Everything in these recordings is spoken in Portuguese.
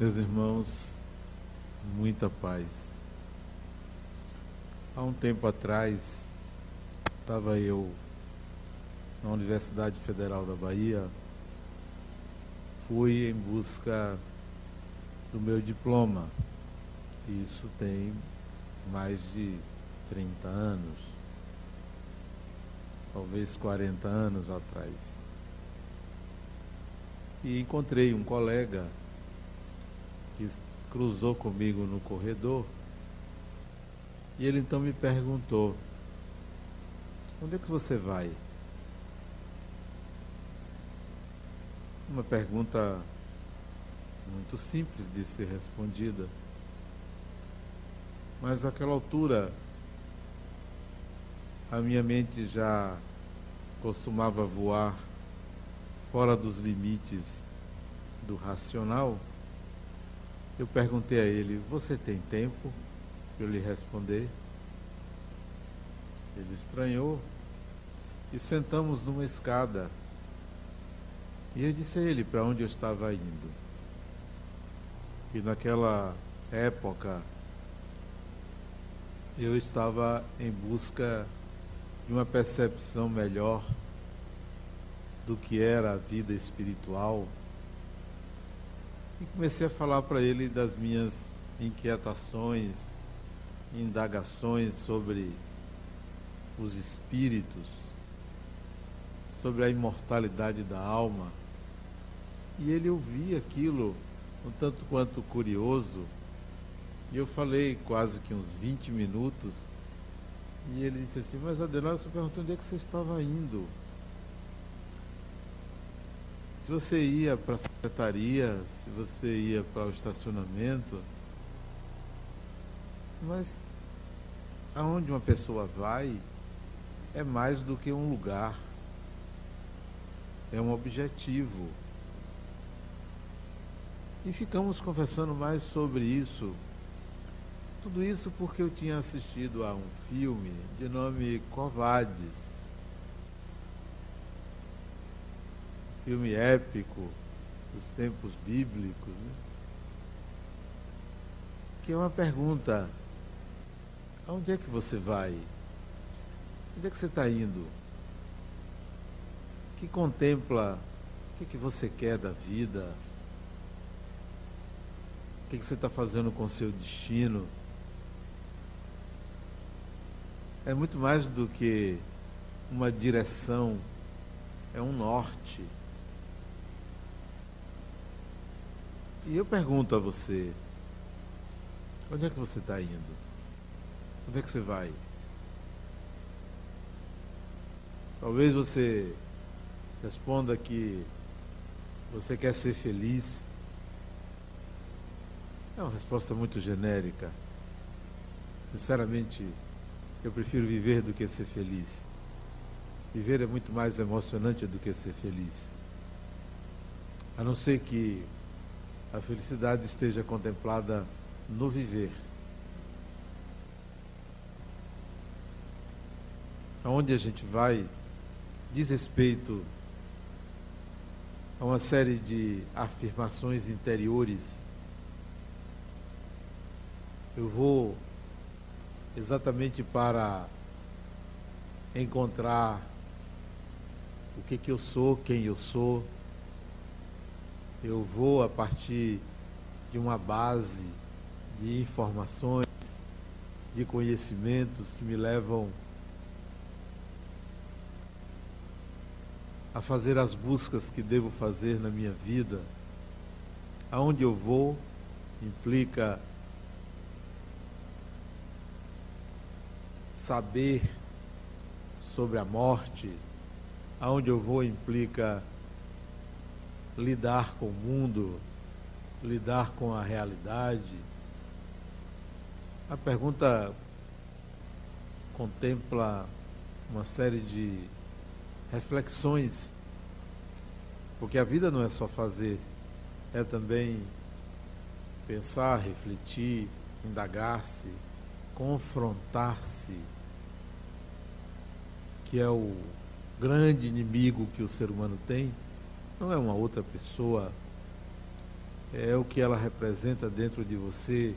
Meus irmãos, muita paz. Há um tempo atrás, estava eu na Universidade Federal da Bahia, fui em busca do meu diploma. Isso tem mais de 30 anos, talvez 40 anos atrás. E encontrei um colega que cruzou comigo no corredor. E ele então me perguntou: Onde é que você vai? Uma pergunta muito simples de ser respondida. Mas àquela altura, a minha mente já costumava voar fora dos limites do racional eu perguntei a ele: Você tem tempo para eu lhe responder? Ele estranhou e sentamos numa escada. E eu disse a ele para onde eu estava indo. E naquela época eu estava em busca de uma percepção melhor do que era a vida espiritual e comecei a falar para ele das minhas inquietações, indagações sobre os espíritos, sobre a imortalidade da alma. E ele ouvia aquilo um tanto quanto curioso. E eu falei quase que uns 20 minutos. E ele disse assim: Mas Adenauer, você perguntou onde é que você estava indo? Se você ia para a secretaria, se você ia para o estacionamento, mas aonde uma pessoa vai é mais do que um lugar, é um objetivo. E ficamos conversando mais sobre isso. Tudo isso porque eu tinha assistido a um filme de nome Covades filme épico dos tempos bíblicos, né? que é uma pergunta: aonde é que você vai? Onde é que você está indo? Que contempla o que, que você quer da vida? O que, que você está fazendo com o seu destino? É muito mais do que uma direção, é um norte. E eu pergunto a você: onde é que você está indo? Onde é que você vai? Talvez você responda que você quer ser feliz. É uma resposta muito genérica. Sinceramente, eu prefiro viver do que ser feliz. Viver é muito mais emocionante do que ser feliz. A não ser que a felicidade esteja contemplada no viver. Aonde a gente vai diz respeito a uma série de afirmações interiores. Eu vou exatamente para encontrar o que, que eu sou, quem eu sou eu vou a partir de uma base de informações, de conhecimentos que me levam a fazer as buscas que devo fazer na minha vida. Aonde eu vou implica saber sobre a morte. Aonde eu vou implica lidar com o mundo, lidar com a realidade. A pergunta contempla uma série de reflexões, porque a vida não é só fazer, é também pensar, refletir, indagar-se, confrontar-se, que é o grande inimigo que o ser humano tem não é uma outra pessoa, é o que ela representa dentro de você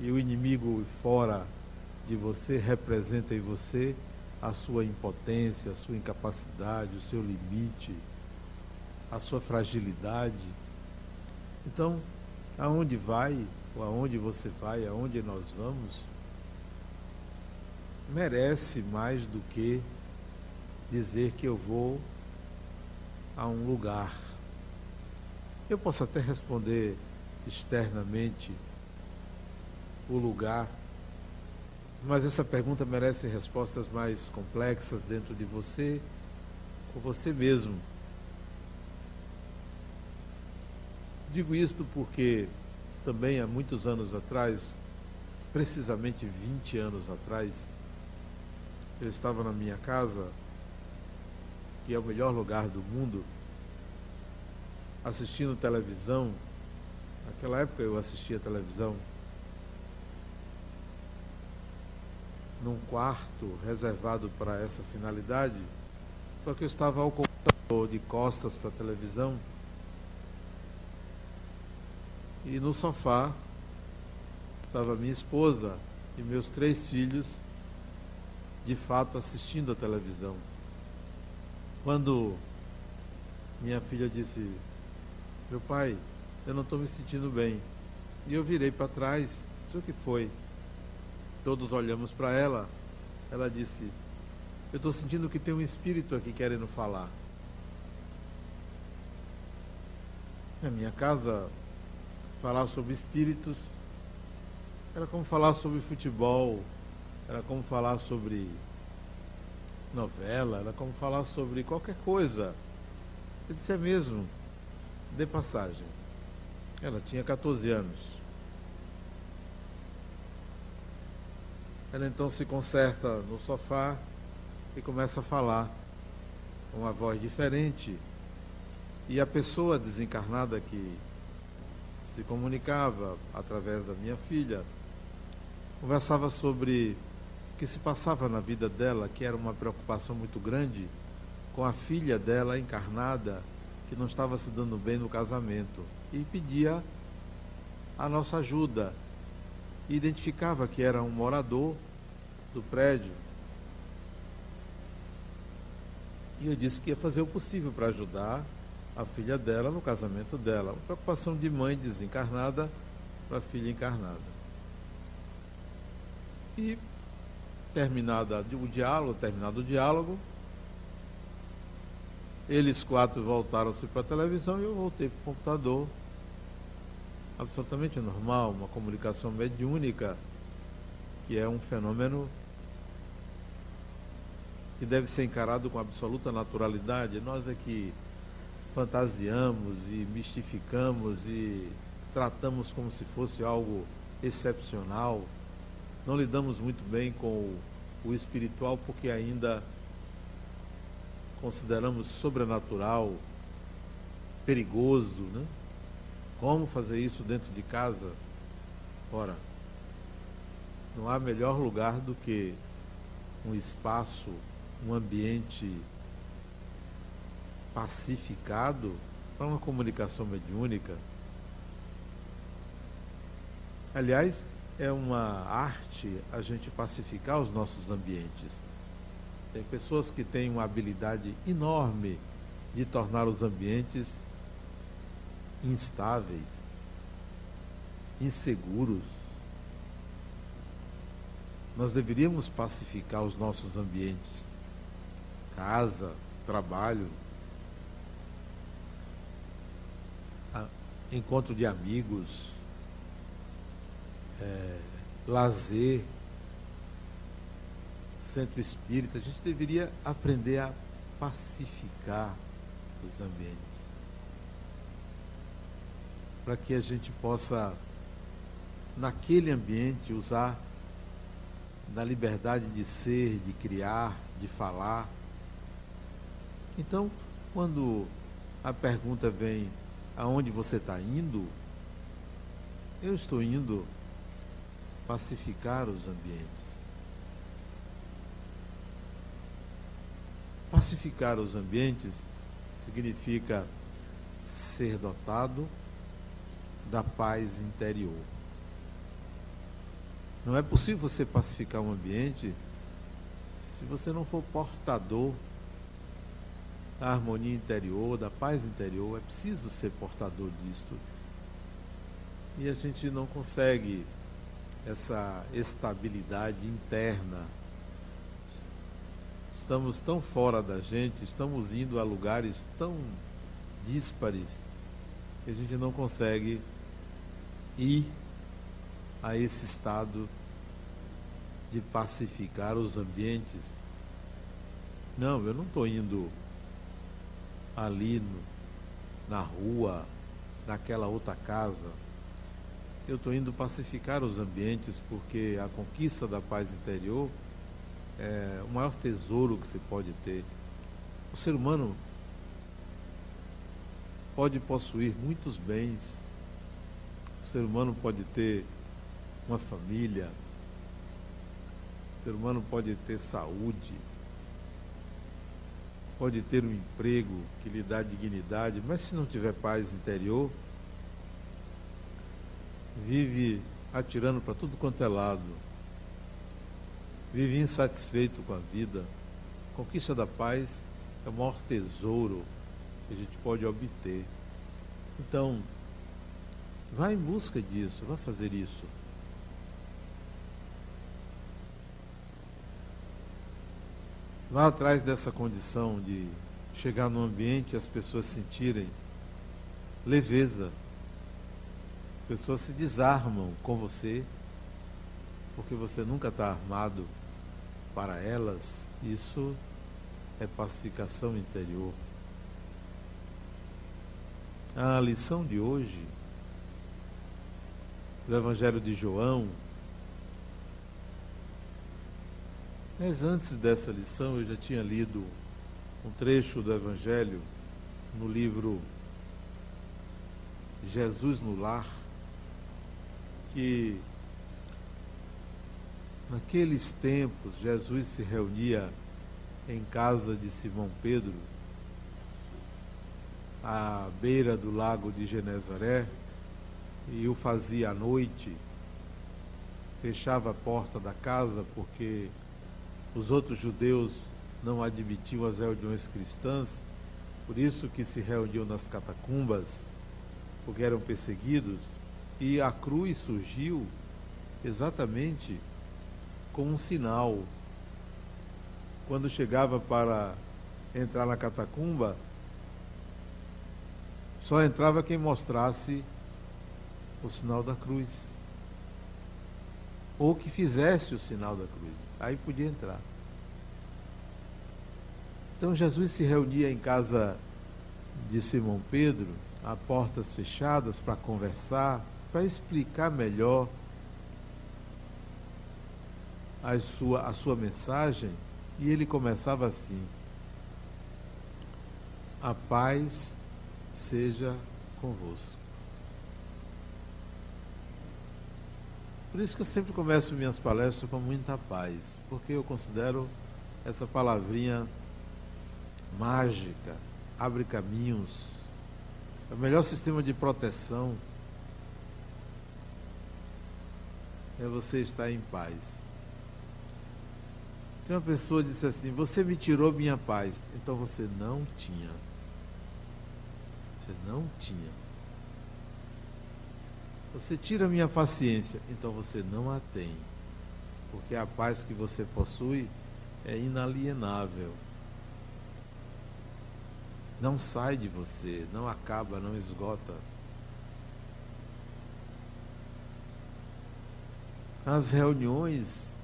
e o inimigo fora de você representa em você a sua impotência, a sua incapacidade, o seu limite, a sua fragilidade. Então, aonde vai, ou aonde você vai, aonde nós vamos, merece mais do que dizer que eu vou a um lugar. Eu posso até responder externamente o lugar, mas essa pergunta merece respostas mais complexas dentro de você, ou você mesmo. Digo isto porque também há muitos anos atrás, precisamente 20 anos atrás, eu estava na minha casa, que é o melhor lugar do mundo, assistindo televisão. Naquela época eu assistia televisão. Num quarto reservado para essa finalidade, só que eu estava ao computador de costas para a televisão. E no sofá estava minha esposa e meus três filhos de fato assistindo a televisão. Quando minha filha disse: Meu pai, eu não estou me sentindo bem. E eu virei para trás, isso o que foi? Todos olhamos para ela. Ela disse: Eu estou sentindo que tem um espírito aqui querendo falar. Na minha casa, falar sobre espíritos era como falar sobre futebol, era como falar sobre novela, era como falar sobre qualquer coisa. Eu disse, é mesmo, de passagem. Ela tinha 14 anos. Ela então se conserta no sofá e começa a falar com uma voz diferente. E a pessoa desencarnada que se comunicava através da minha filha conversava sobre que se passava na vida dela, que era uma preocupação muito grande com a filha dela encarnada, que não estava se dando bem no casamento, e pedia a nossa ajuda. E identificava que era um morador do prédio. E eu disse que ia fazer o possível para ajudar a filha dela no casamento dela. Uma preocupação de mãe desencarnada para filha encarnada. E terminada o diálogo, terminado o diálogo, eles quatro voltaram-se para a televisão e eu voltei para o computador. Absolutamente normal, uma comunicação mediúnica, que é um fenômeno que deve ser encarado com absoluta naturalidade. Nós é que fantasiamos e mistificamos e tratamos como se fosse algo excepcional não lidamos muito bem com o, o espiritual porque ainda consideramos sobrenatural, perigoso, né? Como fazer isso dentro de casa? Ora, não há melhor lugar do que um espaço, um ambiente pacificado para uma comunicação mediúnica. Aliás, é uma arte a gente pacificar os nossos ambientes. Tem pessoas que têm uma habilidade enorme de tornar os ambientes instáveis, inseguros. Nós deveríamos pacificar os nossos ambientes, casa, trabalho, encontro de amigos, é, lazer, centro espírita, a gente deveria aprender a pacificar os ambientes. Para que a gente possa, naquele ambiente, usar da liberdade de ser, de criar, de falar. Então, quando a pergunta vem aonde você está indo, eu estou indo pacificar os ambientes. Pacificar os ambientes significa ser dotado da paz interior. Não é possível você pacificar um ambiente se você não for portador da harmonia interior, da paz interior. É preciso ser portador disto. E a gente não consegue essa estabilidade interna. Estamos tão fora da gente, estamos indo a lugares tão díspares que a gente não consegue ir a esse estado de pacificar os ambientes. Não, eu não estou indo ali no, na rua, naquela outra casa. Eu estou indo pacificar os ambientes porque a conquista da paz interior é o maior tesouro que se pode ter. O ser humano pode possuir muitos bens, o ser humano pode ter uma família, o ser humano pode ter saúde, pode ter um emprego que lhe dá dignidade, mas se não tiver paz interior, vive atirando para tudo quanto é lado, vive insatisfeito com a vida. A conquista da paz é o maior tesouro que a gente pode obter. Então, vá em busca disso, vá fazer isso. Vá atrás dessa condição de chegar num ambiente e as pessoas sentirem leveza. As pessoas se desarmam com você, porque você nunca está armado para elas. Isso é pacificação interior. A lição de hoje, do Evangelho de João, mas antes dessa lição eu já tinha lido um trecho do Evangelho no livro Jesus no Lar, que naqueles tempos Jesus se reunia em casa de Simão Pedro à beira do lago de Genezaré e o fazia à noite, fechava a porta da casa porque os outros judeus não admitiam as reuniões cristãs, por isso que se reuniam nas catacumbas, porque eram perseguidos, e a cruz surgiu exatamente como um sinal. Quando chegava para entrar na catacumba, só entrava quem mostrasse o sinal da cruz. Ou que fizesse o sinal da cruz. Aí podia entrar. Então Jesus se reunia em casa de Simão Pedro, a portas fechadas, para conversar, para explicar melhor a sua, a sua mensagem. E ele começava assim: A paz seja convosco. Por isso que eu sempre começo minhas palestras com muita paz, porque eu considero essa palavrinha mágica, abre caminhos, é o melhor sistema de proteção é você estar em paz. Se uma pessoa disse assim, você me tirou minha paz, então você não tinha. Você não tinha. Você tira minha paciência, então você não a tem. Porque a paz que você possui é inalienável. Não sai de você, não acaba, não esgota. As reuniões,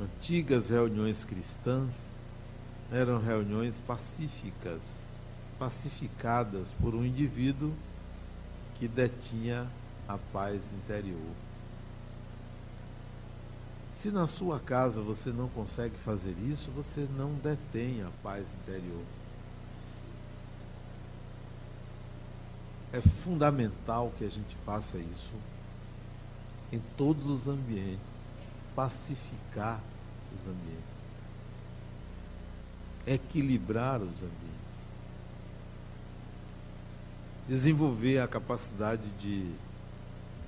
antigas reuniões cristãs, eram reuniões pacíficas pacificadas por um indivíduo que detinha a paz interior. Se na sua casa você não consegue fazer isso, você não detém a paz interior. É fundamental que a gente faça isso em todos os ambientes, pacificar os ambientes, equilibrar os ambientes. desenvolver a capacidade de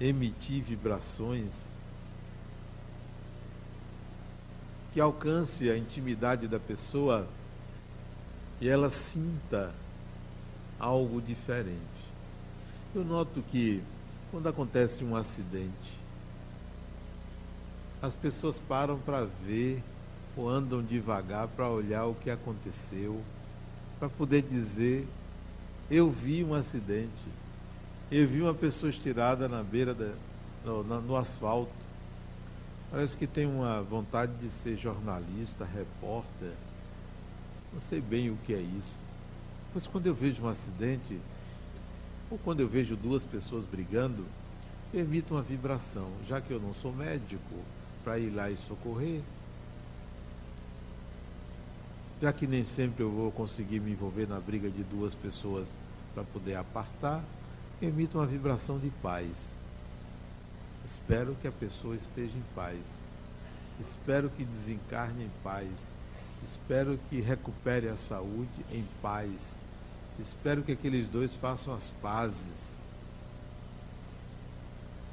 emitir vibrações que alcance a intimidade da pessoa e ela sinta algo diferente. Eu noto que quando acontece um acidente, as pessoas param para ver ou andam devagar para olhar o que aconteceu, para poder dizer: Eu vi um acidente, eu vi uma pessoa estirada na beira, da, no, no asfalto. Parece que tem uma vontade de ser jornalista, repórter. Não sei bem o que é isso. Mas quando eu vejo um acidente, ou quando eu vejo duas pessoas brigando, emito uma vibração. Já que eu não sou médico, para ir lá e socorrer, já que nem sempre eu vou conseguir me envolver na briga de duas pessoas para poder apartar, emito uma vibração de paz. Espero que a pessoa esteja em paz. Espero que desencarne em paz. Espero que recupere a saúde em paz. Espero que aqueles dois façam as pazes.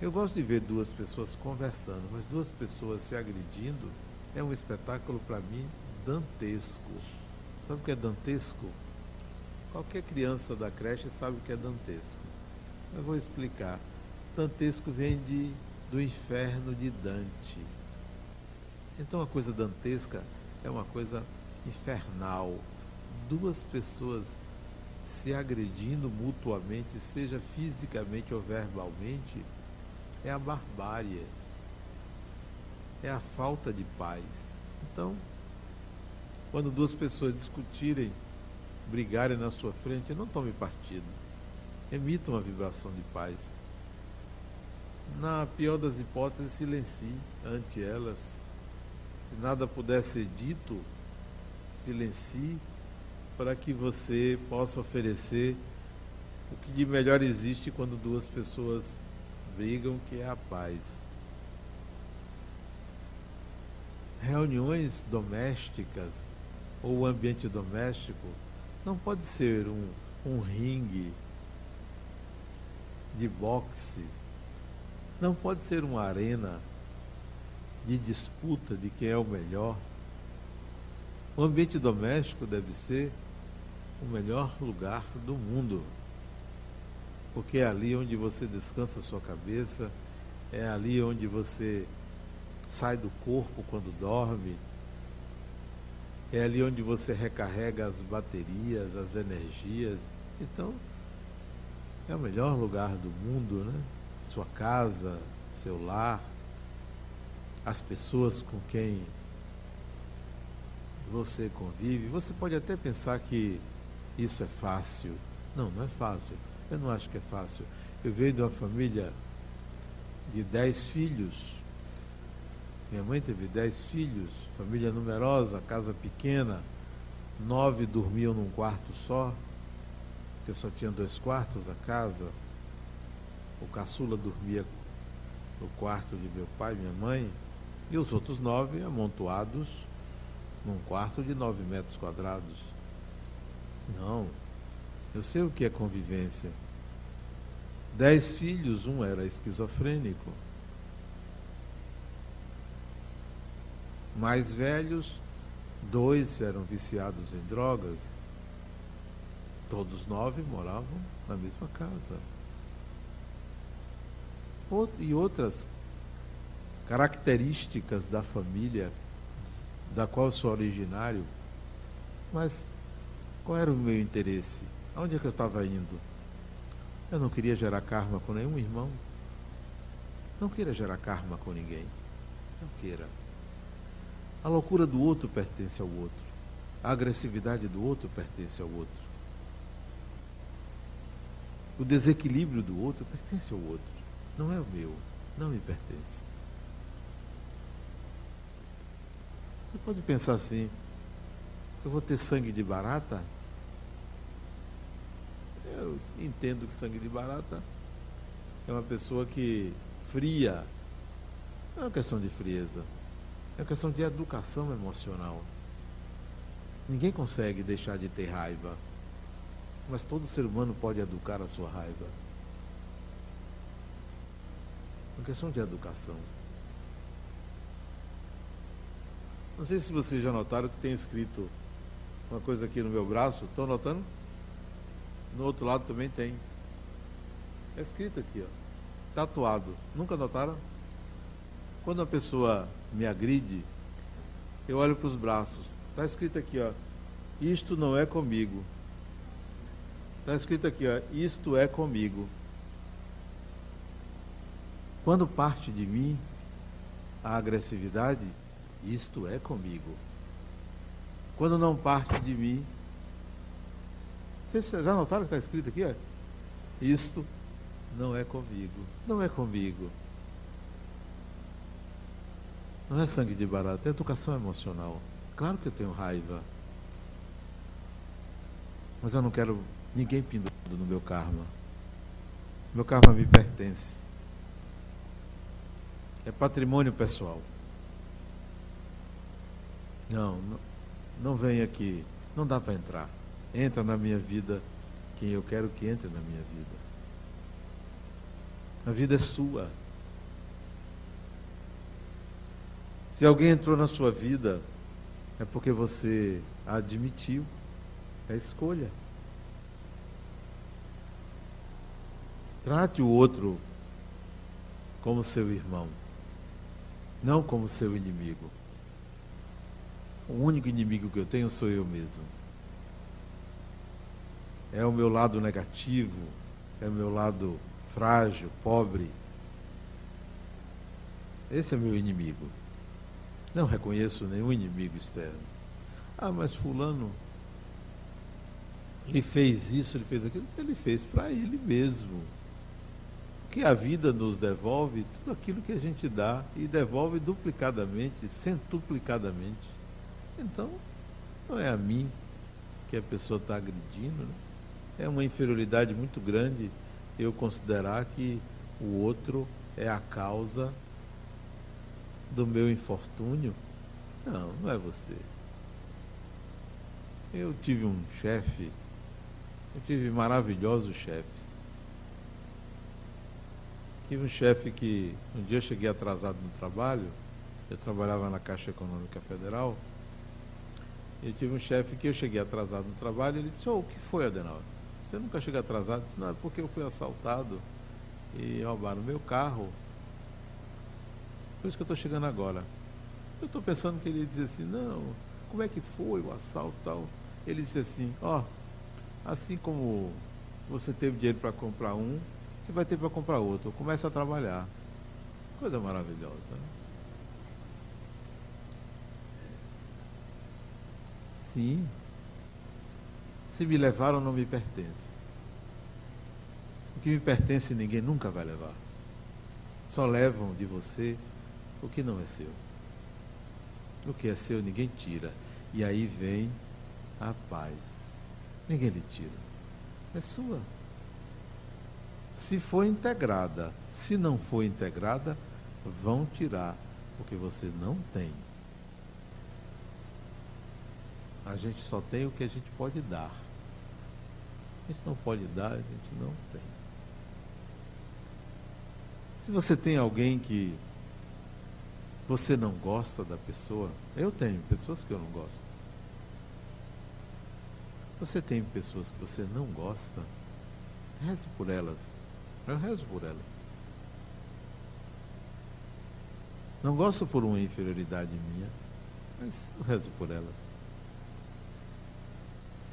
Eu gosto de ver duas pessoas conversando, mas duas pessoas se agredindo é um espetáculo para mim dantesco. Sabe o que é dantesco? Qualquer criança da creche sabe o que é dantesco. Eu vou explicar. Dantesco vem de, do inferno de Dante. Então a coisa dantesca é uma coisa infernal. Duas pessoas se agredindo mutuamente, seja fisicamente ou verbalmente, é a barbárie, é a falta de paz. Então, quando duas pessoas discutirem, brigarem na sua frente, não tome partido. Emita uma vibração de paz. Na pior das hipóteses, silencie ante elas. Se nada puder ser dito, silencie para que você possa oferecer o que de melhor existe quando duas pessoas brigam, que é a paz. Reuniões domésticas ou ambiente doméstico não pode ser um, um ringue de boxe, não pode ser uma arena de disputa de quem é o melhor. O ambiente doméstico deve ser o melhor lugar do mundo, porque é ali onde você descansa a sua cabeça, é ali onde você sai do corpo quando dorme, é ali onde você recarrega as baterias, as energias. Então, é o melhor lugar do mundo, né? Sua casa, seu lar, as pessoas com quem você convive. Você pode até pensar que isso é fácil. Não, não é fácil. Eu não acho que é fácil. Eu venho de uma família de dez filhos minha mãe teve dez filhos, família numerosa, casa pequena, nove dormiam num quarto só, porque só tinha dois quartos a casa. O caçula dormia no quarto de meu pai e minha mãe, e os outros nove amontoados num quarto de nove metros quadrados. Não, eu sei o que é convivência. Dez filhos, um era esquizofrênico. mais velhos, dois eram viciados em drogas, todos nove moravam na mesma casa. E outras características da família da qual sou originário, mas qual era o meu interesse? Aonde é que eu estava indo? Eu não queria gerar karma com nenhum irmão. Não queira gerar karma com ninguém. Não queira. A loucura do outro pertence ao outro. A agressividade do outro pertence ao outro. O desequilíbrio do outro pertence ao outro. Não é o meu. Não me pertence. Você pode pensar assim: eu vou ter sangue de barata? Eu entendo que sangue de barata é uma pessoa que fria. Não é uma questão de frieza. É uma questão de educação emocional. Ninguém consegue deixar de ter raiva. Mas todo ser humano pode educar a sua raiva. É uma questão de educação. Não sei se vocês já notaram que tem escrito uma coisa aqui no meu braço. Estão notando? No outro lado também tem. É escrito aqui, ó. Tatuado. Nunca notaram? Quando a pessoa me agride, eu olho para os braços. Está escrito aqui, ó. Isto não é comigo. Está escrito aqui, ó. Isto é comigo. Quando parte de mim a agressividade, isto é comigo. Quando não parte de mim, vocês já notaram que está escrito aqui? Isto não é comigo. Não é comigo. Não é sangue de barato, é educação emocional. Claro que eu tenho raiva. Mas eu não quero ninguém pendurado no meu karma. Meu karma me pertence. É patrimônio pessoal. Não, não, não vem aqui. Não dá para entrar. Entra na minha vida quem eu quero que entre na minha vida. A vida é sua. Se alguém entrou na sua vida, é porque você admitiu. É escolha. Trate o outro como seu irmão, não como seu inimigo. O único inimigo que eu tenho sou eu mesmo. É o meu lado negativo, é o meu lado frágil, pobre. Esse é o meu inimigo. Não reconheço nenhum inimigo externo. Ah, mas Fulano, ele fez isso, ele fez aquilo. Ele fez para ele mesmo. Que a vida nos devolve tudo aquilo que a gente dá e devolve duplicadamente, centuplicadamente. Então, não é a mim que a pessoa está agredindo. Né? É uma inferioridade muito grande eu considerar que o outro é a causa do meu infortúnio? Não, não é você. Eu tive um chefe, eu tive maravilhosos chefes. Tive um chefe que um dia eu cheguei atrasado no trabalho, eu trabalhava na Caixa Econômica Federal, eu tive um chefe que eu cheguei atrasado no trabalho, ele disse, o que foi, Adenal? Você nunca chega atrasado? Disse, não, é porque eu fui assaltado e roubaram meu carro por isso que eu estou chegando agora. Eu estou pensando que ele ia dizer assim, não, como é que foi o assalto tal? Ele disse assim, ó, oh, assim como você teve dinheiro para comprar um, você vai ter para comprar outro. Comece a trabalhar. Coisa maravilhosa. Né? Sim. Se me levaram, não me pertence. O que me pertence, ninguém nunca vai levar. Só levam de você o que não é seu. O que é seu ninguém tira. E aí vem a paz. Ninguém lhe tira. É sua. Se for integrada, se não for integrada, vão tirar, porque você não tem. A gente só tem o que a gente pode dar. A gente não pode dar, a gente não tem. Se você tem alguém que você não gosta da pessoa? Eu tenho pessoas que eu não gosto. Se você tem pessoas que você não gosta, reze por elas. Eu rezo por elas. Não gosto por uma inferioridade minha, mas eu rezo por elas.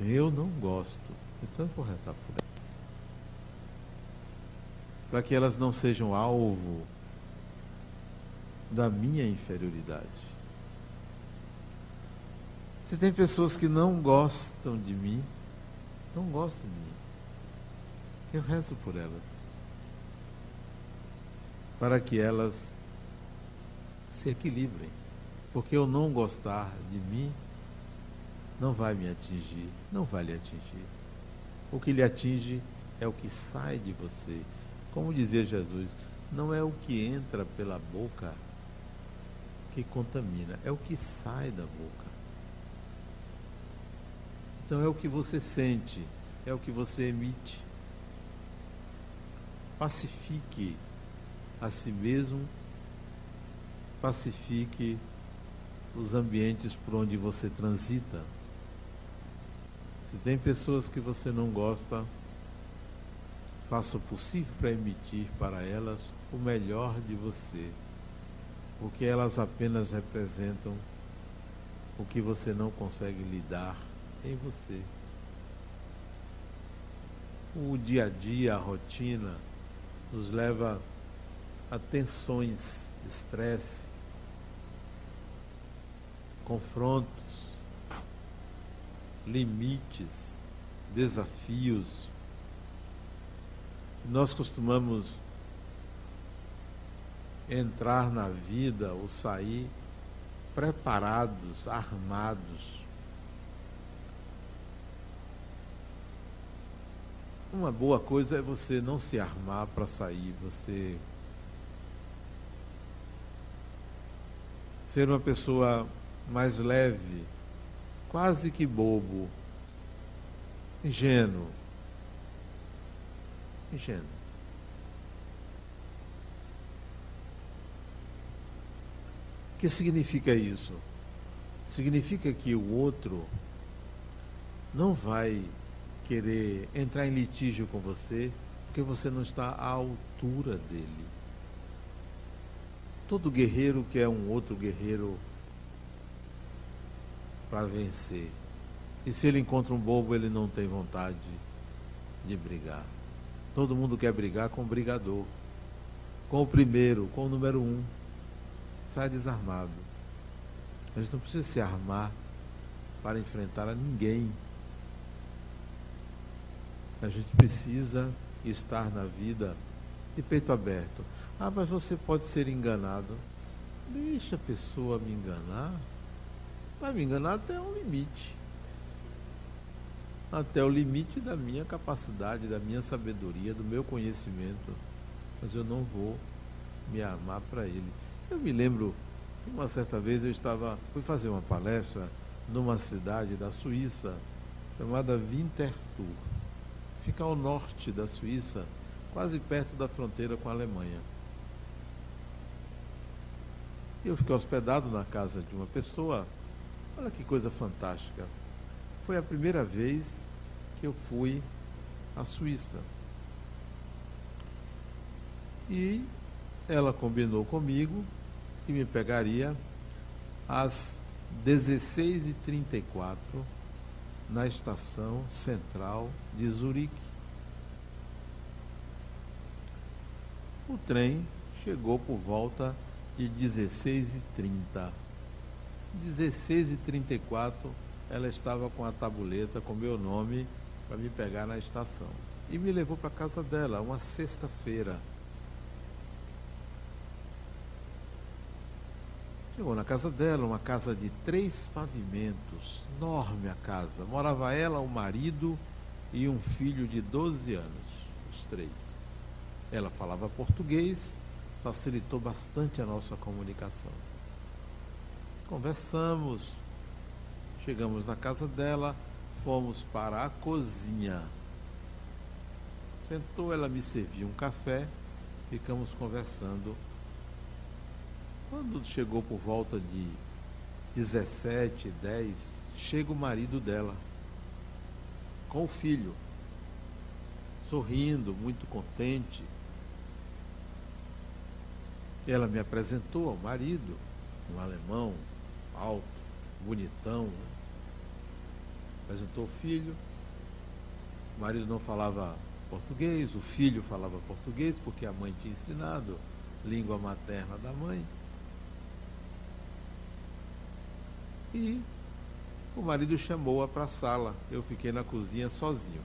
Eu não gosto, então eu vou rezar por elas. Para que elas não sejam alvo da minha inferioridade. Se tem pessoas que não gostam de mim, não gostam de mim. Eu rezo por elas. Para que elas se equilibrem. Porque eu não gostar de mim não vai me atingir, não vai lhe atingir. O que lhe atinge é o que sai de você. Como dizia Jesus, não é o que entra pela boca que contamina, é o que sai da boca. Então é o que você sente, é o que você emite. Pacifique a si mesmo, pacifique os ambientes por onde você transita. Se tem pessoas que você não gosta, faça o possível para emitir para elas o melhor de você, porque elas apenas representam o que você não consegue lidar em você. O dia a dia, a rotina, nos leva a tensões, estresse, confrontos, limites, desafios. Nós costumamos entrar na vida ou sair preparados, armados. Uma boa coisa é você não se armar para sair, você ser uma pessoa mais leve, quase que bobo, ingênuo. Ingênuo. O que significa isso? Significa que o outro não vai querer entrar em litígio com você porque você não está à altura dele. Todo guerreiro quer um outro guerreiro para vencer. E se ele encontra um bobo, ele não tem vontade de brigar. Todo mundo quer brigar com o brigador, com o primeiro, com o número um. Sai desarmado. A gente não precisa se armar para enfrentar a ninguém. A gente precisa estar na vida de peito aberto. Ah, mas você pode ser enganado. Deixa a pessoa me enganar. Vai me enganar até um limite. Até o limite da minha capacidade, da minha sabedoria, do meu conhecimento. Mas eu não vou me armar para ele. Eu me lembro, uma certa vez eu estava, fui fazer uma palestra numa cidade da Suíça chamada Winterthur. Fica ao norte da Suíça, quase perto da fronteira com a Alemanha. Eu fiquei hospedado na casa de uma pessoa Olha que coisa fantástica. Foi a primeira vez que eu fui à Suíça. E ela combinou comigo que me pegaria às 16h34 na estação central de Zurique. O trem chegou por volta de 16h30. 16h34 ela estava com a tabuleta com meu nome para me pegar na estação. E me levou para casa dela, uma sexta-feira. Chegou na casa dela, uma casa de três pavimentos, enorme a casa. Morava ela, o marido e um filho de 12 anos, os três. Ela falava português, facilitou bastante a nossa comunicação. Conversamos, chegamos na casa dela, fomos para a cozinha. Sentou, ela me serviu um café, ficamos conversando. Quando chegou por volta de 17, 10, chega o marido dela, com o filho, sorrindo, muito contente. Ela me apresentou ao marido, um alemão, alto, bonitão. Né? Apresentou o filho. O marido não falava português, o filho falava português, porque a mãe tinha ensinado, língua materna da mãe. E o marido chamou-a para a sala. Eu fiquei na cozinha sozinho.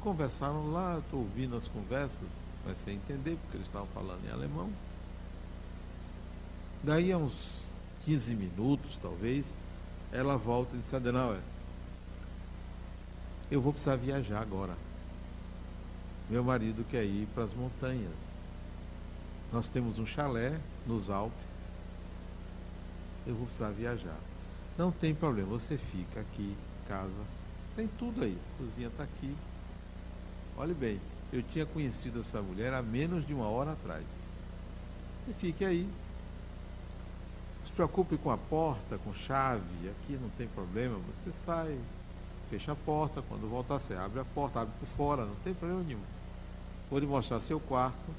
Conversaram lá, estou ouvindo as conversas, mas sem entender, porque eles estavam falando em alemão. Daí a uns 15 minutos, talvez, ela volta e diz, Adenauer, eu vou precisar viajar agora. Meu marido quer ir para as montanhas. Nós temos um chalé nos Alpes. Eu vou precisar viajar. Não tem problema, você fica aqui casa Tem tudo aí. A cozinha está aqui. Olhe bem, eu tinha conhecido essa mulher há menos de uma hora atrás. Você fique aí. Se preocupe com a porta, com chave. Aqui não tem problema. Você sai, fecha a porta. Quando voltar, você abre a porta, abre por fora. Não tem problema nenhum. Vou lhe mostrar seu quarto.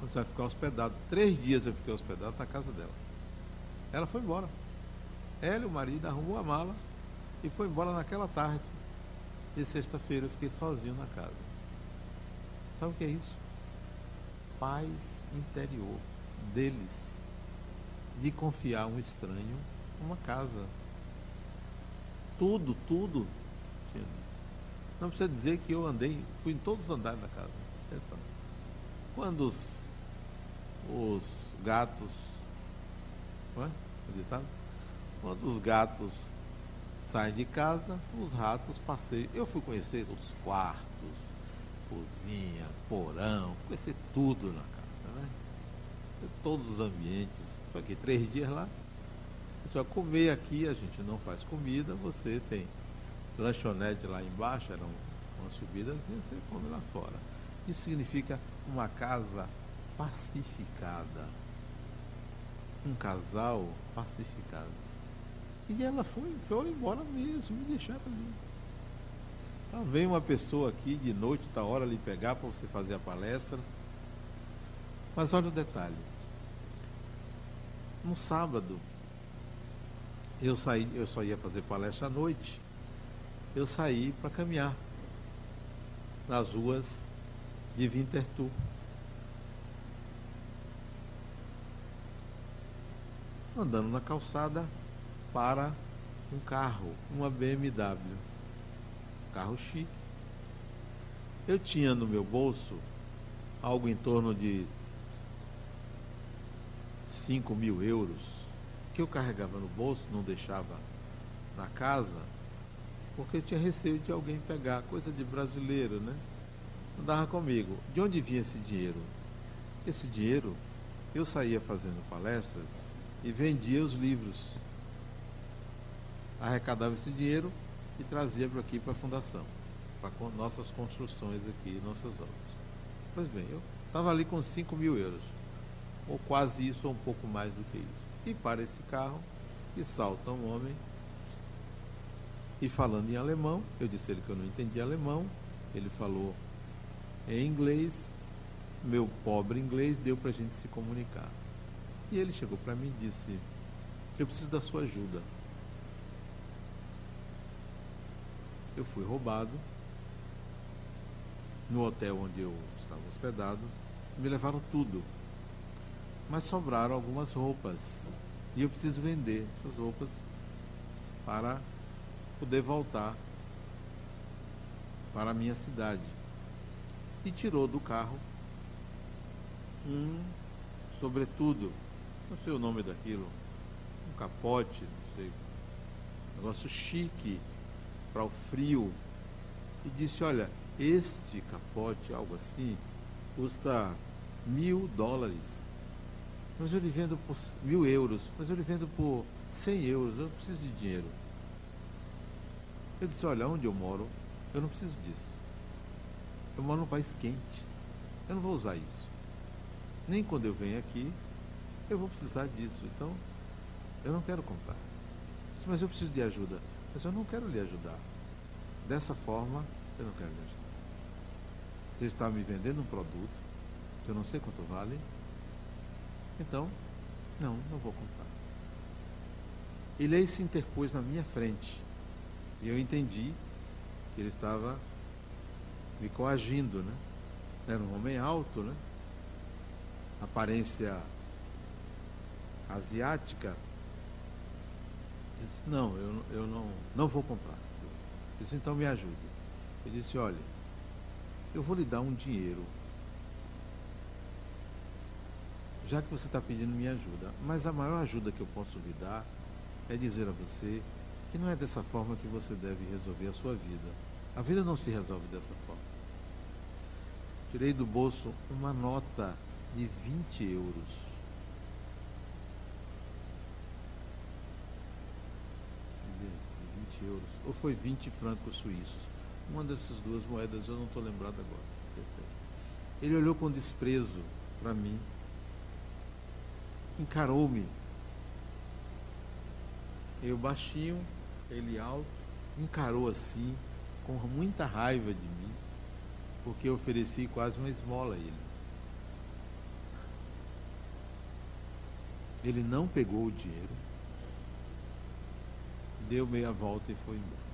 Você vai ficar hospedado. Três dias eu fiquei hospedado na casa dela. Ela foi embora. Ela e o marido arrumou a mala e foi embora naquela tarde. E sexta-feira eu fiquei sozinho na casa. Sabe o que é isso? Paz interior deles de confiar um estranho uma casa. Tudo, tudo. Não precisa dizer que eu andei, fui em todos os andares da casa. Então, quando os, os gatos. Não é? Quando os gatos saem de casa, os ratos passeiam. Eu fui conhecer os quartos, cozinha, porão, fui conhecer tudo na casa? Todos os ambientes. Fiquei três dias lá. Vai comer aqui, a gente não faz comida, você tem lanchonete lá embaixo, era uma subida você come lá fora. Isso significa uma casa pacificada. Um casal pacificado. E ela foi, foi embora mesmo, me deixaram ali. Então vem uma pessoa aqui de noite, tá hora lhe pegar para você fazer a palestra. Mas olha o detalhe. No sábado, eu saí, eu só ia fazer palestra à noite. Eu saí para caminhar nas ruas de Winterthur. Andando na calçada, para um carro, uma BMW. Carro chique. Eu tinha no meu bolso algo em torno de 5 mil euros que eu carregava no bolso, não deixava na casa, porque eu tinha receio de alguém pegar, coisa de brasileiro, né? Andava comigo. De onde vinha esse dinheiro? Esse dinheiro eu saía fazendo palestras e vendia os livros arrecadava esse dinheiro e trazia para aqui para a fundação, para nossas construções aqui, nossas obras. Pois bem, eu estava ali com 5 mil euros, ou quase isso, ou um pouco mais do que isso. E para esse carro, e salta um homem, e falando em alemão, eu disse ele que eu não entendia alemão, ele falou em inglês, meu pobre inglês deu para a gente se comunicar. E ele chegou para mim e disse: Eu preciso da sua ajuda. eu fui roubado no hotel onde eu estava hospedado. Me levaram tudo. Mas sobraram algumas roupas. E eu preciso vender essas roupas para poder voltar para a minha cidade. E tirou do carro um sobretudo, não sei o nome daquilo, um capote, não sei, um negócio chique, para o frio e disse: Olha, este capote, algo assim, custa mil dólares. Mas eu lhe vendo por mil euros, mas eu lhe vendo por cem euros, eu não preciso de dinheiro. Eu disse, olha, onde eu moro, eu não preciso disso. Eu moro num país quente. Eu não vou usar isso. Nem quando eu venho aqui, eu vou precisar disso. Então, eu não quero comprar. Mas eu preciso de ajuda. Mas eu não quero lhe ajudar. Dessa forma, eu não quero lhe ajudar. Você está me vendendo um produto que eu não sei quanto vale. Então, não, não vou comprar. Ele aí se interpôs na minha frente. E eu entendi que ele estava me coagindo, né? Era um homem alto, né? Aparência asiática, ele disse, não, eu, eu não, não vou comprar. Ele disse, então me ajude. Ele disse, olha, eu vou lhe dar um dinheiro, já que você está pedindo minha ajuda, mas a maior ajuda que eu posso lhe dar é dizer a você que não é dessa forma que você deve resolver a sua vida. A vida não se resolve dessa forma. Tirei do bolso uma nota de 20 euros. 20 euros, ou foi 20 francos suíços. Uma dessas duas moedas eu não estou lembrado agora. Ele olhou com desprezo para mim, encarou-me. Eu baixinho, ele alto, encarou assim, com muita raiva de mim, porque eu ofereci quase uma esmola a ele. Ele não pegou o dinheiro, deu meia volta e foi embora.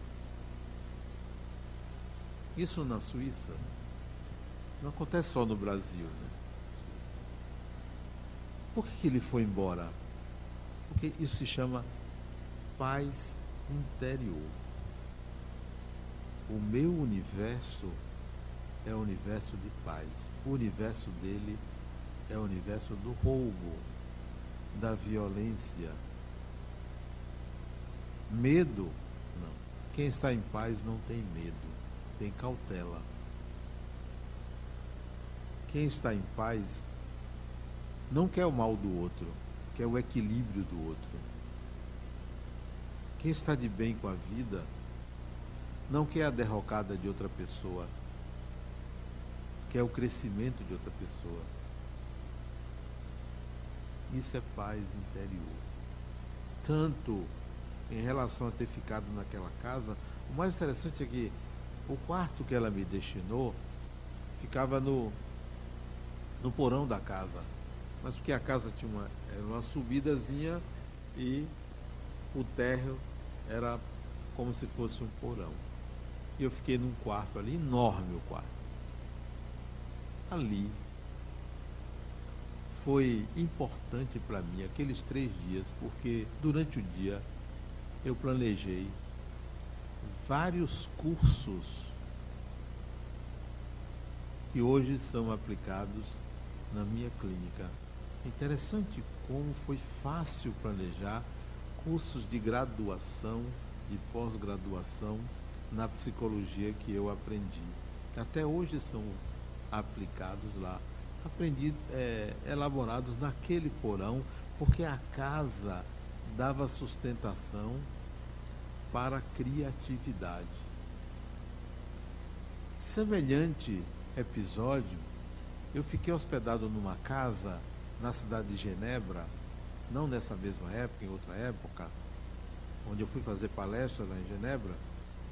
Isso na Suíça não acontece só no Brasil. Né? Por que, ele foi embora? Porque isso se chama paz interior. O meu universo é o universo de paz. O universo dele é o universo do roubo, da violência. Medo? Não. Quem está em paz não tem medo, tem cautela. Quem está em paz não quer o mal do outro, quer o equilíbrio do outro. Quem está de bem com a vida não quer a derrocada de outra pessoa, quer o crescimento de outra pessoa. Isso é paz interior. Tanto em relação a ter ficado naquela casa, o mais interessante é que o quarto que ela me destinou ficava no no porão da casa. Mas porque a casa tinha uma, uma subidazinha e o térreo era como se fosse um porão. E eu fiquei num quarto ali, enorme o quarto. Ali foi importante para mim aqueles três dias, porque durante o dia eu planejei vários cursos que hoje são aplicados na minha clínica. Interessante como foi fácil planejar cursos de graduação, de pós-graduação na psicologia que eu aprendi. Até hoje são aplicados lá, aprendi, é, elaborados naquele porão, porque a casa dava sustentação para a criatividade. Semelhante episódio eu fiquei hospedado numa casa na cidade de Genebra, não nessa mesma época, em outra época, onde eu fui fazer palestra lá em Genebra,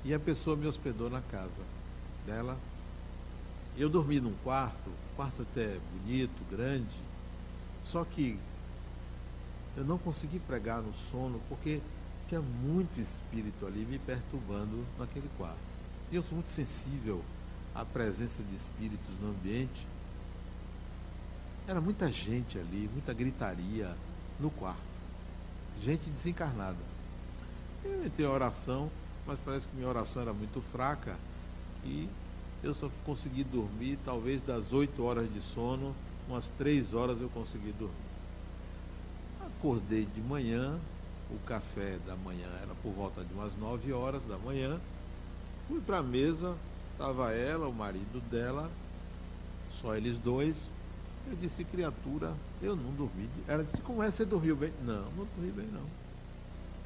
e a pessoa me hospedou na casa dela. Eu dormi num quarto, quarto até bonito, grande, só que eu não consegui pregar no sono porque tinha muito espírito ali me perturbando naquele quarto. E eu sou muito sensível à presença de espíritos no ambiente. Era muita gente ali, muita gritaria no quarto. Gente desencarnada. Eu entrei oração, mas parece que minha oração era muito fraca e eu só consegui dormir, talvez das 8 horas de sono, umas 3 horas eu consegui dormir. Acordei de manhã, o café da manhã era por volta de umas 9 horas da manhã. Fui para a mesa, estava ela, o marido dela, só eles dois, eu disse, criatura, eu não dormi. Ela disse, como é? Você dormiu bem? Não, não dormi bem não.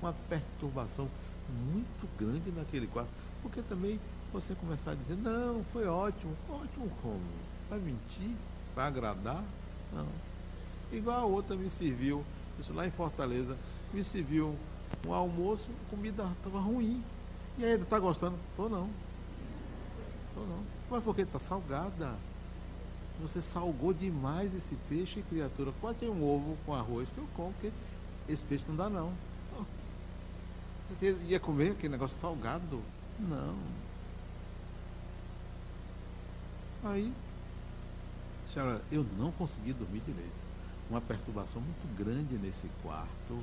Uma perturbação muito grande naquele quarto. Porque também você começar a dizer, não, foi ótimo. Ótimo como? Vai mentir? Vai agradar? Não. Igual a outra me serviu, isso lá em Fortaleza, me serviu um almoço, comida estava ruim. E aí, está gostando? Tô não. Tô não. Mas porque está salgada. Você salgou demais esse peixe, criatura. Pode ter um ovo com arroz que eu como, porque esse peixe não dá não. Você ia comer aquele negócio salgado? Não. Aí, senhora, eu não consegui dormir direito. Uma perturbação muito grande nesse quarto.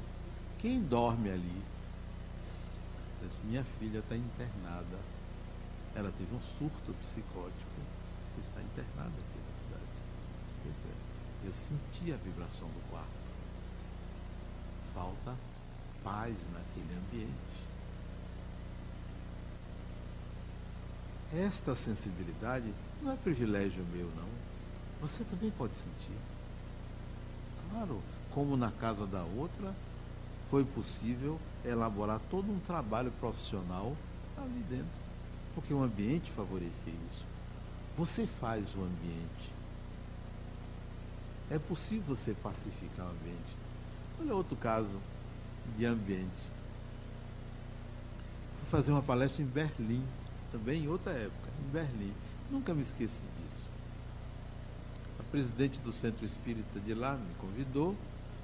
Quem dorme ali? Minha filha está internada. Ela teve um surto psicótico. Está internada eu senti a vibração do quarto. Falta paz naquele ambiente. Esta sensibilidade não é privilégio meu, não. Você também pode sentir. Claro, como na casa da outra, foi possível elaborar todo um trabalho profissional ali dentro. Porque o ambiente favorecia isso. Você faz o ambiente. É possível você pacificar o ambiente. Olha outro caso de ambiente. Fui fazer uma palestra em Berlim, também em outra época, em Berlim. Nunca me esqueci disso. A presidente do Centro Espírita de lá me convidou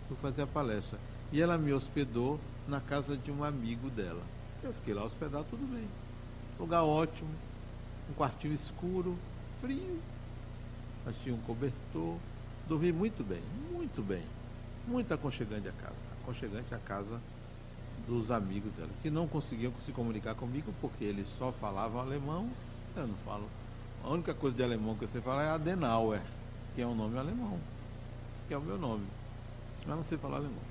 para fazer a palestra. E ela me hospedou na casa de um amigo dela. Eu fiquei lá hospedado, tudo bem. Lugar ótimo, um quartinho escuro, frio, mas tinha um cobertor. Dormi muito bem, muito bem. Muito aconchegante a casa. Aconchegante a casa dos amigos dela, que não conseguiam se comunicar comigo porque eles só falavam alemão. Eu não falo. A única coisa de alemão que você fala é Adenauer, que é um nome alemão, que é o meu nome. Mas não sei falar alemão.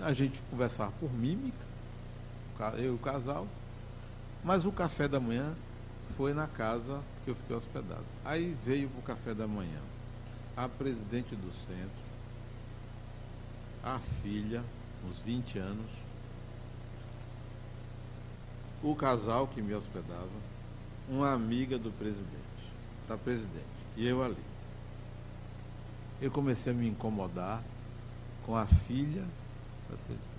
A gente conversava por mímica, eu e o casal, mas o café da manhã foi na casa que eu fiquei hospedado. Aí veio para o café da manhã a presidente do centro, a filha, uns 20 anos, o casal que me hospedava, uma amiga do presidente, da presidente, e eu ali. Eu comecei a me incomodar com a filha da presidente.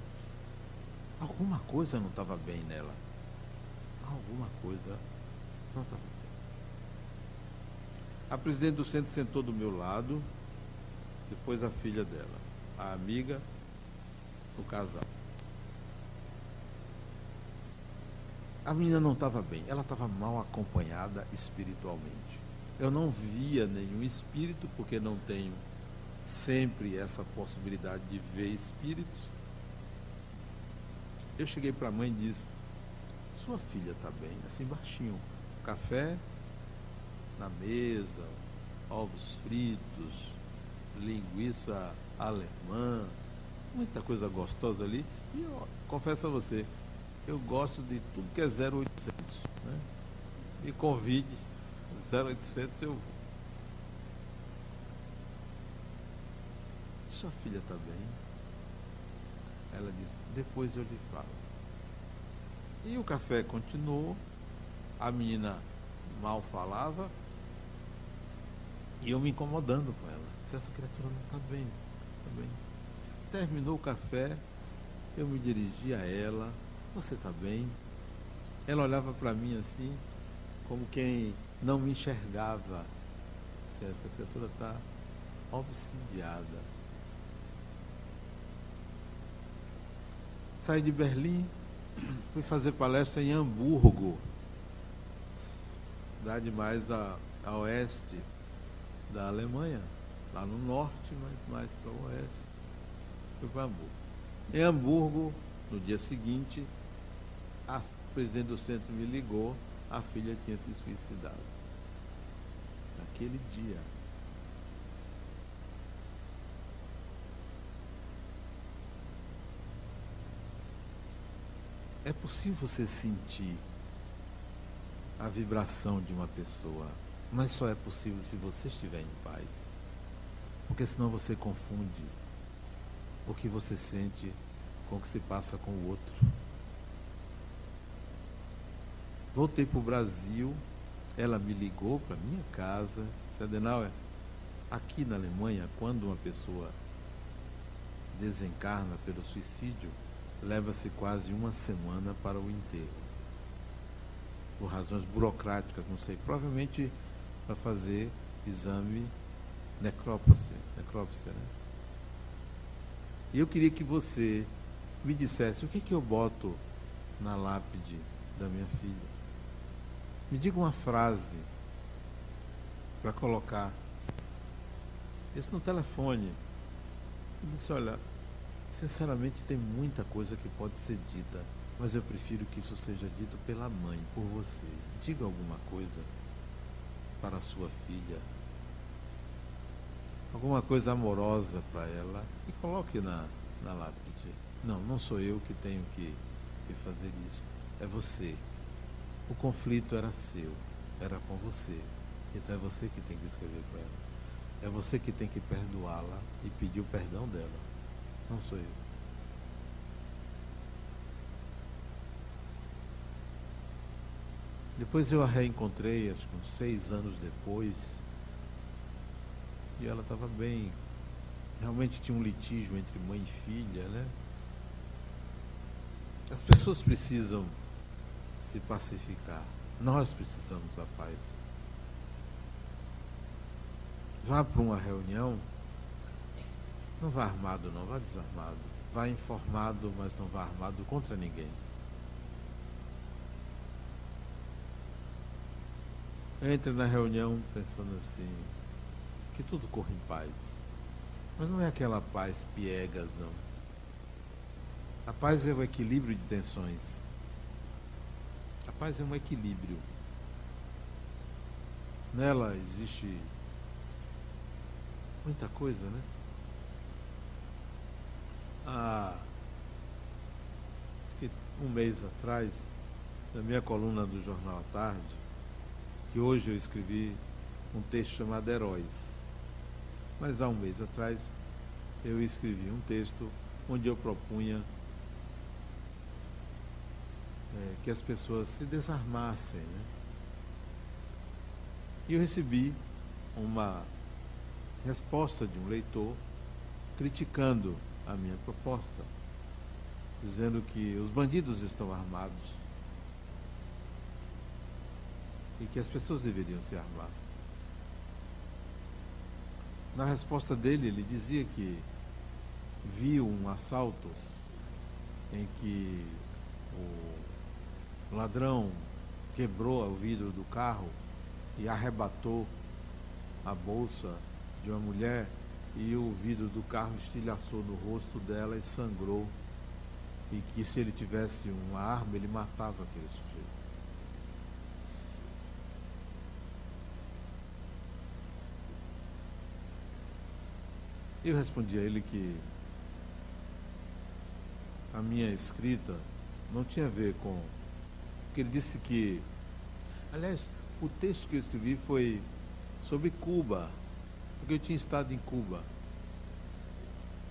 Alguma coisa não estava bem nela alguma coisa. A presidente do centro sentou do meu lado, depois a filha dela, a amiga, o casal. A menina não estava bem, ela estava mal acompanhada espiritualmente. Eu não via nenhum espírito, porque não tenho sempre essa possibilidade de ver espíritos. Eu cheguei para a mãe e disse: sua filha está bem, assim baixinho. Café na mesa, ovos fritos, linguiça alemã, muita coisa gostosa ali. E eu confesso a você, eu gosto de tudo que é 0800. Né? Me convide, 0800 eu vou. Sua filha está bem? Ela disse, depois eu lhe falo. E o café continuou, a menina mal falava e eu me incomodando com ela. Se essa criatura não está bem, está bem. Terminou o café, eu me dirigi a ela, você está bem? Ela olhava para mim assim, como quem não me enxergava. Se essa criatura está obsidiada. Saí de Berlim, fui fazer palestra em Hamburgo, cidade mais a, a oeste da Alemanha, lá no norte, mas mais para o oeste. Fui para Hamburgo. Em Hamburgo, no dia seguinte, a presidente do centro me ligou, a filha tinha se suicidado. Naquele dia. É possível você sentir a vibração de uma pessoa, mas só é possível se você estiver em paz. Porque senão você confunde o que você sente com o que se passa com o outro. Voltei para o Brasil, ela me ligou para minha casa, disse, Adenauer, aqui na Alemanha, quando uma pessoa desencarna pelo suicídio, leva-se quase uma semana para o enterro. Por razões burocráticas, não sei, provavelmente para fazer exame necrópsia, necrópsia, né? E eu queria que você me dissesse o que, que eu boto na lápide da minha filha. Me diga uma frase para colocar. Isso no telefone. Eu disse, olha, Sinceramente, tem muita coisa que pode ser dita, mas eu prefiro que isso seja dito pela mãe, por você. Diga alguma coisa para sua filha, alguma coisa amorosa para ela e coloque na, na lápide. Não, não sou eu que tenho que, que fazer isso, é você. O conflito era seu, era com você. Então é você que tem que escrever para ela. É você que tem que perdoá-la e pedir o perdão dela. Não sou eu. Depois eu a reencontrei, acho que uns seis anos depois. E ela estava bem. Realmente tinha um litígio entre mãe e filha, né? As pessoas precisam se pacificar. Nós precisamos da paz. Vá para uma reunião, não vá armado não, vá desarmado. Vá informado, mas não vá armado contra ninguém. Entre na reunião pensando assim, que tudo corra em paz. Mas não é aquela paz piegas, não. A paz é o equilíbrio de tensões. A paz é um equilíbrio. Nela existe muita coisa, né? Há um mês atrás, na minha coluna do Jornal à Tarde, que hoje eu escrevi um texto chamado Heróis. Mas há um mês atrás eu escrevi um texto onde eu propunha é, que as pessoas se desarmassem. Né? E eu recebi uma resposta de um leitor criticando a minha proposta, dizendo que os bandidos estão armados e que as pessoas deveriam se armar. Na resposta dele, ele dizia que viu um assalto em que o ladrão quebrou o vidro do carro e arrebatou a bolsa de uma mulher e o vidro do carro estilhaçou no rosto dela e sangrou. E que se ele tivesse uma arma, ele matava aquele sujeito. Eu respondi a ele que a minha escrita não tinha a ver com. Porque ele disse que. Aliás, o texto que eu escrevi foi sobre Cuba, porque eu tinha estado em Cuba.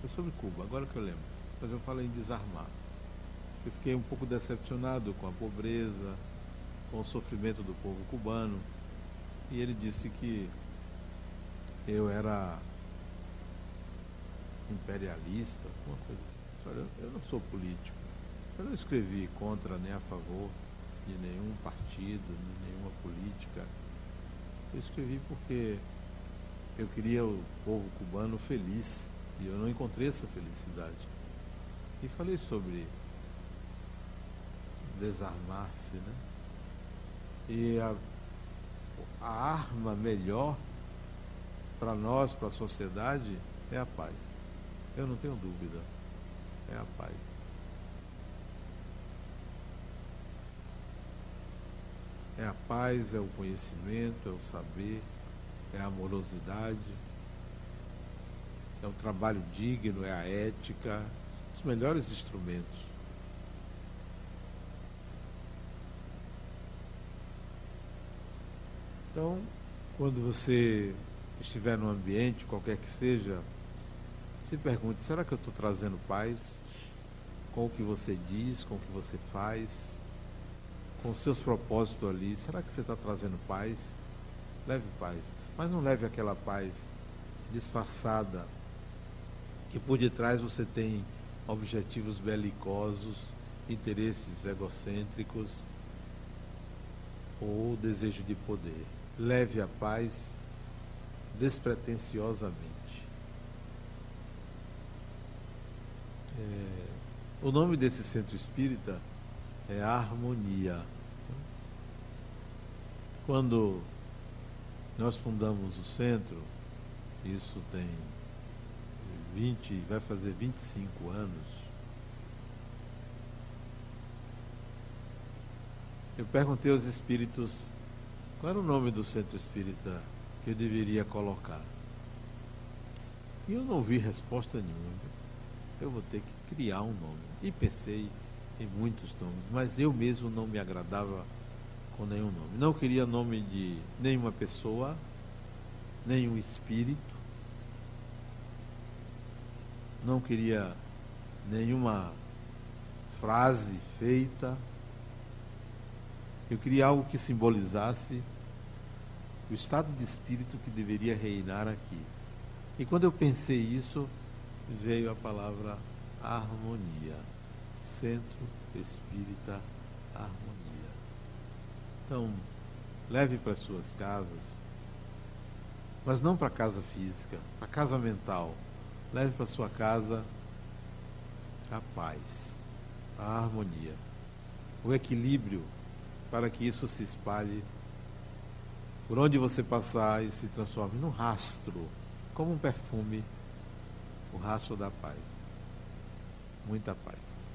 Foi sobre Cuba, agora que eu lembro. Mas eu falei em desarmar. Eu fiquei um pouco decepcionado com a pobreza, com o sofrimento do povo cubano. E ele disse que eu era imperialista, alguma coisa assim. Olha, eu não sou político. Eu não escrevi contra nem a favor de nenhum partido, de nenhuma política. Eu escrevi porque eu queria o povo cubano feliz e eu não encontrei essa felicidade. E falei sobre desarmar-se, né? E a, a arma melhor para nós, para a sociedade, é a paz. Eu não tenho dúvida. É a paz. É a paz, é o conhecimento, é o saber, é a amorosidade, é o trabalho digno, é a ética, os melhores instrumentos. Então, quando você estiver no ambiente, qualquer que seja, se pergunte: será que eu estou trazendo paz com o que você diz, com o que você faz, com seus propósitos ali? Será que você está trazendo paz? Leve paz, mas não leve aquela paz disfarçada, que por detrás você tem objetivos belicosos, interesses egocêntricos ou desejo de poder. Leve a paz despretensiosamente. É, o nome desse centro espírita é Harmonia. Quando nós fundamos o centro, isso tem 20, vai fazer 25 anos. Eu perguntei aos espíritos qual era o nome do centro espírita que eu deveria colocar. E eu não vi resposta nenhuma eu vou ter que criar um nome. E pensei em muitos nomes, mas eu mesmo não me agradava com nenhum nome. Não queria nome de nenhuma pessoa, nenhum espírito. Não queria nenhuma frase feita. Eu queria algo que simbolizasse o estado de espírito que deveria reinar aqui. E quando eu pensei isso, veio a palavra harmonia. Centro Espírita Harmonia. Então, leve para suas casas, mas não para a casa física, para a casa mental. Leve para sua casa a paz, a harmonia, o equilíbrio para que isso se espalhe por onde você passar e se transforme num rastro, como um perfume, o rastro da paz. Muita paz.